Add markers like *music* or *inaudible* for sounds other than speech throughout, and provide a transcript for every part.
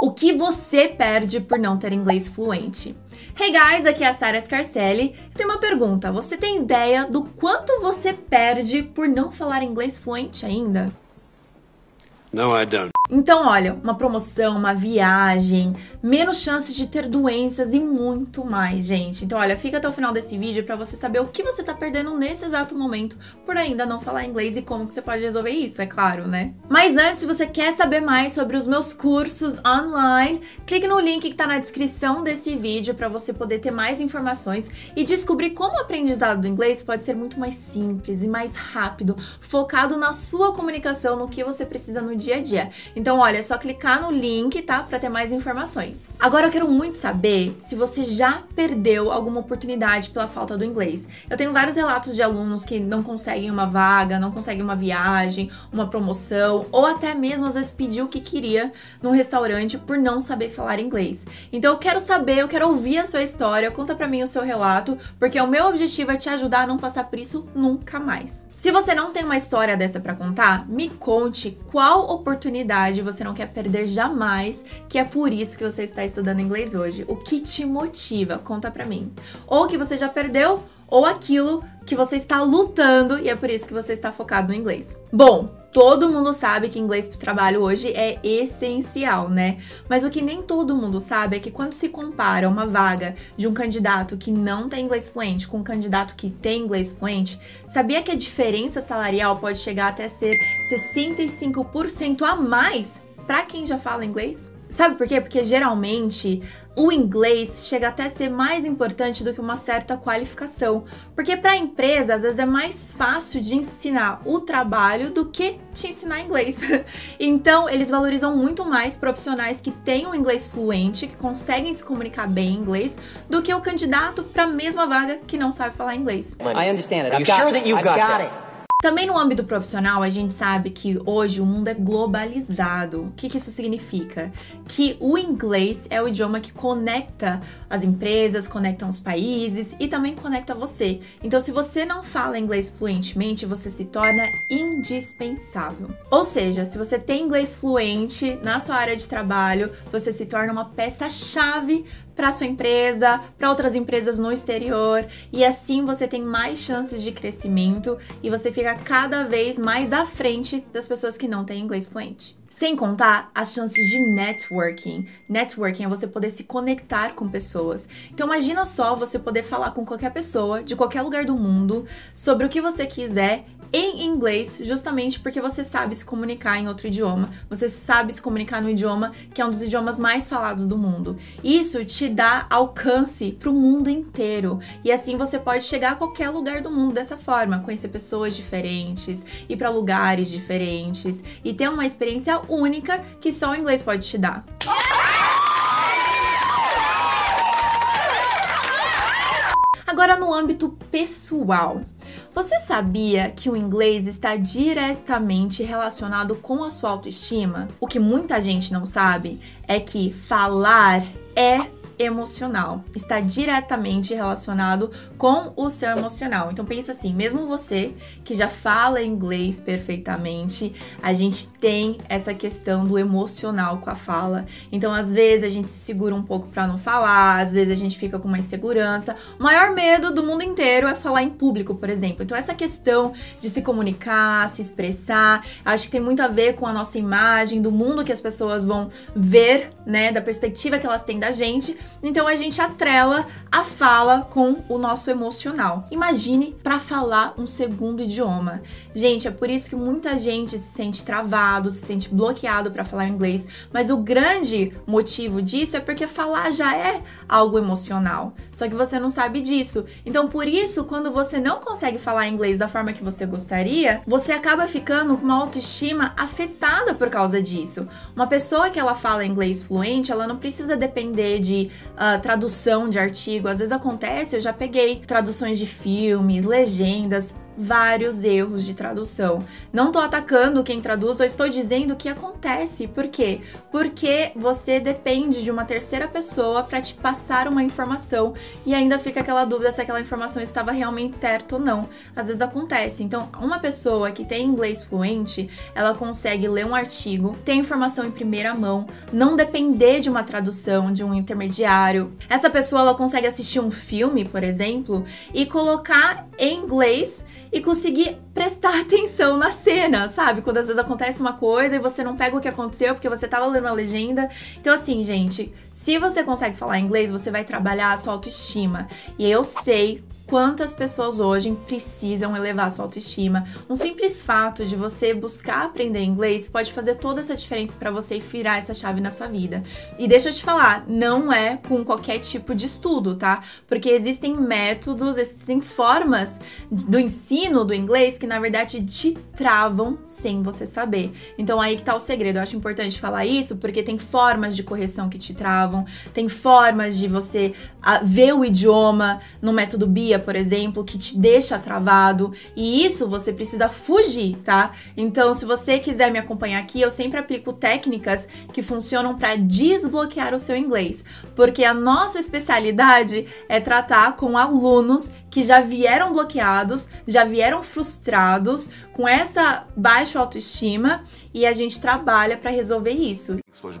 O que você perde por não ter inglês fluente? Hey guys, aqui é a Sarah Scarcelli. Tem uma pergunta: você tem ideia do quanto você perde por não falar inglês fluente ainda? No, I don't. Então, olha, uma promoção, uma viagem, menos chances de ter doenças e muito mais, gente. Então, olha, fica até o final desse vídeo para você saber o que você tá perdendo nesse exato momento por ainda não falar inglês e como que você pode resolver isso, é claro, né? Mas antes, se você quer saber mais sobre os meus cursos online, clique no link que tá na descrição desse vídeo para você poder ter mais informações e descobrir como o aprendizado do inglês pode ser muito mais simples e mais rápido, focado na sua comunicação, no que você precisa no dia a dia. Então, olha, é só clicar no link, tá? Para ter mais informações. Agora eu quero muito saber se você já perdeu alguma oportunidade pela falta do inglês. Eu tenho vários relatos de alunos que não conseguem uma vaga, não conseguem uma viagem, uma promoção, ou até mesmo às vezes pediu o que queria num restaurante por não saber falar inglês. Então eu quero saber, eu quero ouvir a sua história, conta para mim o seu relato, porque o meu objetivo é te ajudar a não passar por isso nunca mais. Se você não tem uma história dessa para contar, me conte qual oportunidade você não quer perder jamais, que é por isso que você está estudando inglês hoje. O que te motiva? Conta para mim. Ou que você já perdeu, ou aquilo que você está lutando e é por isso que você está focado no inglês. Bom, todo mundo sabe que inglês para o trabalho hoje é essencial, né? Mas o que nem todo mundo sabe é que quando se compara uma vaga de um candidato que não tem inglês fluente com um candidato que tem inglês fluente, sabia que a diferença salarial pode chegar até ser 65% a mais para quem já fala inglês? Sabe por quê? Porque geralmente o inglês chega até a ser mais importante do que uma certa qualificação, porque para a empresa às vezes é mais fácil de ensinar o trabalho do que te ensinar inglês. *laughs* Então, eles valorizam muito mais profissionais que tenham inglês fluente, que conseguem se comunicar bem em inglês, do que o candidato para a mesma vaga que não sabe falar inglês. I understand it. I've got, sure that you got, got it. Também no âmbito profissional, a gente sabe que hoje o mundo é globalizado. O que, que, isso significa? Que o inglês é o idioma que conecta as empresas, conecta os países e também conecta você. Então, se você não fala inglês fluentemente, você se torna indispensável. Ou seja, se você tem inglês fluente na sua área de trabalho, você se torna uma peça-chave para sua empresa, para outras empresas no exterior, e assim você tem mais chances de crescimento e você fica cada vez mais à frente das pessoas que não têm inglês fluente. Sem contar as chances de networking. Networking é você poder se conectar com pessoas. Então imagina só você poder falar com qualquer pessoa de qualquer lugar do mundo sobre o que você quiser em inglês, justamente porque você sabe se comunicar em outro idioma, você sabe se comunicar no idioma que é um dos idiomas mais falados do mundo. Isso te dá alcance para o mundo inteiro e assim você pode chegar a qualquer lugar do mundo dessa forma, conhecer pessoas diferentes, ir para lugares diferentes e ter uma experiência única que só o inglês pode te dar. Agora no âmbito pessoal. Você sabia que o inglês está diretamente relacionado com a sua autoestima? O que muita gente não sabe é que falar é emocional. Está diretamente relacionado com o seu emocional. Então pensa assim, mesmo você que já fala inglês perfeitamente, a gente tem essa questão do emocional com a fala. Então às vezes a gente se segura um pouco para não falar, às vezes a gente fica com uma insegurança. O maior medo do mundo inteiro é falar em público, por exemplo. Então essa questão de se comunicar, se expressar, acho que tem muito a ver com a nossa imagem, do mundo que as pessoas vão ver, né, da perspectiva que elas têm da gente. Então a gente atrela a fala com o nosso emocional. Imagine para falar um segundo idioma. Gente, é por isso que muita gente se sente travado, se sente bloqueado para falar inglês, mas o grande motivo disso é porque falar já é algo emocional. Só que você não sabe disso. Então, por isso, quando você não consegue falar inglês da forma que você gostaria, você acaba ficando com uma autoestima afetada por causa disso. Uma pessoa que ela fala inglês fluente, ela não precisa depender de uh, tradução de artigo. Às vezes acontece, eu já peguei traduções de filmes, legendas vários erros de tradução. Não tô atacando quem traduz, eu estou dizendo o que acontece. Por quê? Porque você depende de uma terceira pessoa para te passar uma informação e ainda fica aquela dúvida se aquela informação estava realmente certa ou não. Às vezes acontece. Então, uma pessoa que tem inglês fluente, ela consegue ler um artigo, ter informação em primeira mão, não depender de uma tradução, de um intermediário. Essa pessoa ela consegue assistir um filme, por exemplo, e colocar em inglês e conseguir prestar *laughs* atenção na cena, sabe? Quando às vezes acontece uma coisa e você não pega o que aconteceu porque você tava lendo a legenda. Então, assim, gente, se você consegue falar inglês, você vai trabalhar a sua autoestima. E eu sei quantas pessoas hoje precisam elevar sua autoestima. Um simples fato de você buscar aprender inglês pode fazer toda essa diferença para você virar essa chave na sua vida. E deixa eu te falar, não é com qualquer tipo de estudo, tá? Porque existem métodos, existem formas do ensino do inglês que na verdade te travam sem você saber. Então aí que tá o segredo. Eu acho importante falar isso porque tem formas de correção que te travam, tem formas de você ah, ver o idioma no método BIA por exemplo, que te deixa travado, e isso você precisa fugir, tá? Então, se você quiser me acompanhar aqui, eu sempre aplico técnicas que funcionam para desbloquear o seu inglês, porque a nossa especialidade é tratar com alunos que já vieram bloqueados, já vieram frustrados, com essa baixa autoestima, e a gente trabalha para resolver isso. Explode.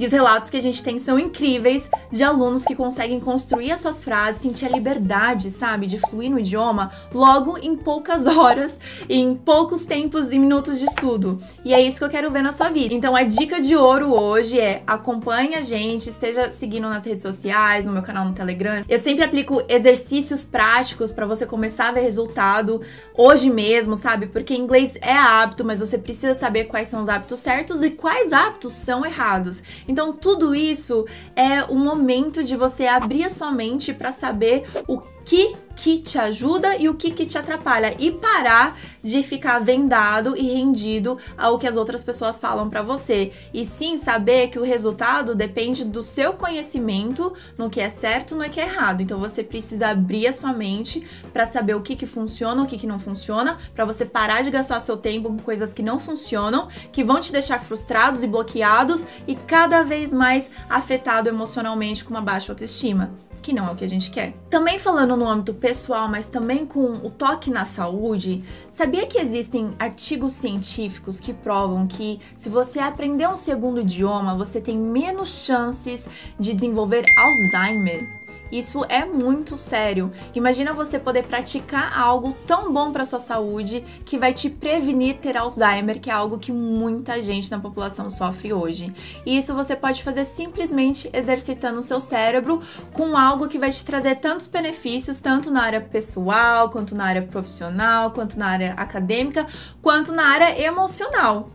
E os relatos que a gente tem são incríveis de alunos que conseguem construir as suas frases, sentir a liberdade, sabe, de fluir no idioma logo em poucas *laughs* horas, em poucos tempos e minutos de estudo. E é isso que eu quero ver na sua vida. Então a dica de ouro hoje é acompanhe a gente, esteja seguindo nas redes sociais, no meu canal no Telegram. Eu sempre aplico exercícios práticos para você começar a ver resultado hoje mesmo, sabe? Porque inglês é hábito, mas você precisa saber quais são os hábitos certos e quais hábitos são errados. Então, tudo isso é o momento de você abrir a sua mente para saber o que que te ajuda e o que, que te atrapalha. E parar de ficar vendado e rendido ao que as outras pessoas falam para você. E sim saber que o resultado depende do seu conhecimento no que é certo no que é errado. Então você precisa abrir a sua mente para saber o que que funciona o que que não funciona para você parar de gastar seu tempo com coisas que não funcionam que vão te deixar frustrados e bloqueados e cada vez mais afetado emocionalmente com uma baixa autoestima que não é o que a gente quer. Também falando no âmbito pessoal, mas também com o toque na saúde, sabia que existem artigos científicos que provam que se você aprender um segundo idioma, você tem menos chances de desenvolver Alzheimer? Isso é muito sério. Imagina você poder praticar algo tão bom para sua saúde que vai te prevenir ter Alzheimer, que é algo que muita gente na população sofre hoje. E isso você pode fazer simplesmente exercitando o seu cérebro com algo que vai te trazer tantos benefícios, tanto na área pessoal, quanto na área profissional, quanto na área acadêmica, quanto na área emocional.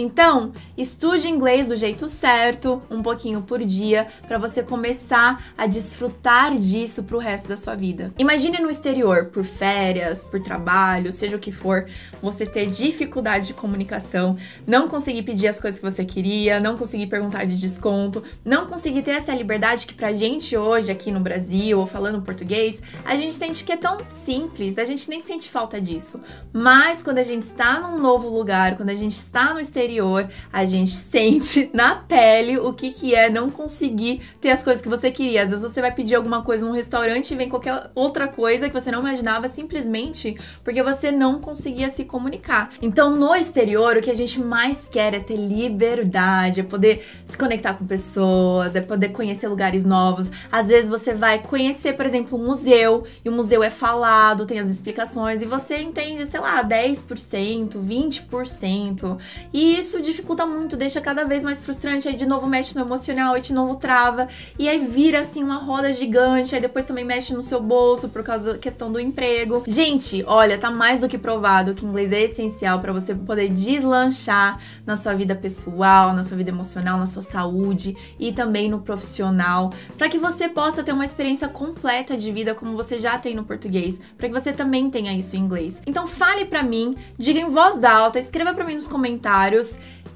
Então, estude inglês do jeito certo, um pouquinho por dia, para você começar a desfrutar disso pro resto da sua vida. Imagine no exterior, por férias, por trabalho, seja o que for, você ter dificuldade de comunicação, não conseguir pedir as coisas que você queria, não conseguir perguntar de desconto, não conseguir ter essa liberdade que pra gente hoje aqui no Brasil, ou falando português, a gente sente que é tão simples, a gente nem sente falta disso. Mas quando a gente está num novo lugar, quando a gente está no exterior, exterior, a gente *laughs* sente na pele o que, que é não conseguir ter as coisas que você queria. Às vezes você vai pedir alguma coisa num restaurante e vem qualquer outra coisa que você não imaginava simplesmente porque você não conseguia se comunicar. Então, no exterior, o que a gente mais quer é ter liberdade, é poder se conectar com pessoas, é poder conhecer lugares novos. Às vezes você vai conhecer, por exemplo, um museu, e o museu é falado, tem as explicações, e você entende, sei lá, 10%, 20%. E isso dificulta muito, deixa cada vez mais frustrante. Aí de novo mexe no emocional, aí de novo trava. E aí vira assim uma roda gigante. Aí depois também mexe no seu bolso por causa da questão do emprego. Gente, olha, tá mais do que provado que inglês é essencial para você poder deslanchar na sua vida pessoal, na sua vida emocional, na sua saúde e também no profissional, para que você possa ter uma experiência completa de vida como você já tem no português, para que você também tenha isso em inglês. Então fale para mim, diga em voz alta, escreva para mim nos comentários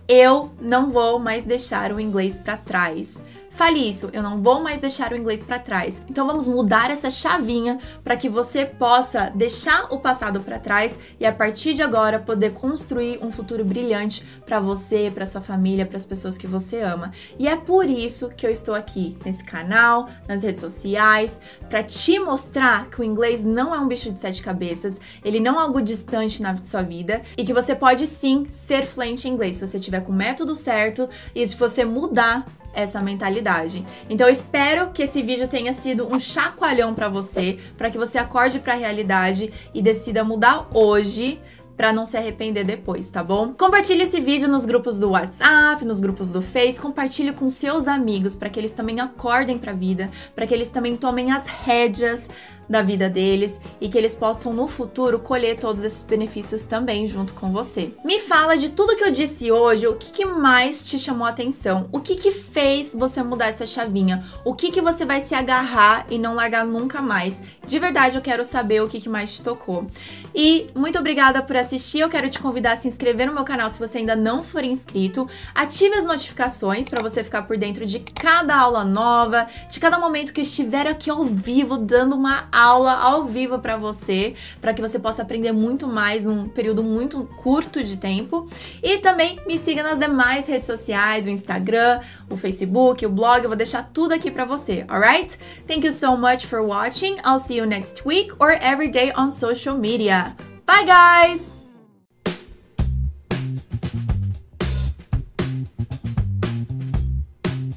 eu não vou mais deixar o inglês para trás. Fale isso, eu não vou mais deixar o inglês para trás. Então vamos mudar essa chavinha para que você possa deixar o passado para trás e a partir de agora poder construir um futuro brilhante para você, para sua família, para as pessoas que você ama. E é por isso que eu estou aqui nesse canal, nas redes sociais, para te mostrar que o inglês não é um bicho de sete cabeças, ele não é algo distante na sua vida e que você pode sim ser fluente em inglês se você tiver com o método certo e se você mudar essa mentalidade. Então eu espero que esse vídeo tenha sido um chacoalhão para você, para que você acorde para a realidade e decida mudar hoje para não se arrepender depois, tá bom? Compartilhe esse vídeo nos grupos do WhatsApp, nos grupos do Face, compartilhe com seus amigos para que eles também acordem para a vida, para que eles também tomem as rédeas da vida deles e que eles possam no futuro colher todos esses benefícios também junto com você. Me fala de tudo que eu disse hoje, o que, que mais te chamou a atenção? O que, que fez você mudar essa chavinha? O que, que você vai se agarrar e não largar nunca mais? De verdade, eu quero saber o que, que mais te tocou. E muito obrigada por assistir. Eu quero te convidar a se inscrever no meu canal se você ainda não for inscrito. Ative as notificações para você ficar por dentro de cada aula nova, de cada momento que eu estiver aqui ao vivo dando uma aula ao vivo para você, para que você possa aprender muito mais num período muito curto de tempo. E também me siga nas demais redes sociais, o Instagram, o Facebook, o blog, eu vou deixar tudo aqui para você, alright? Thank you so much for watching. I'll see you next week or every day on social media. Bye guys!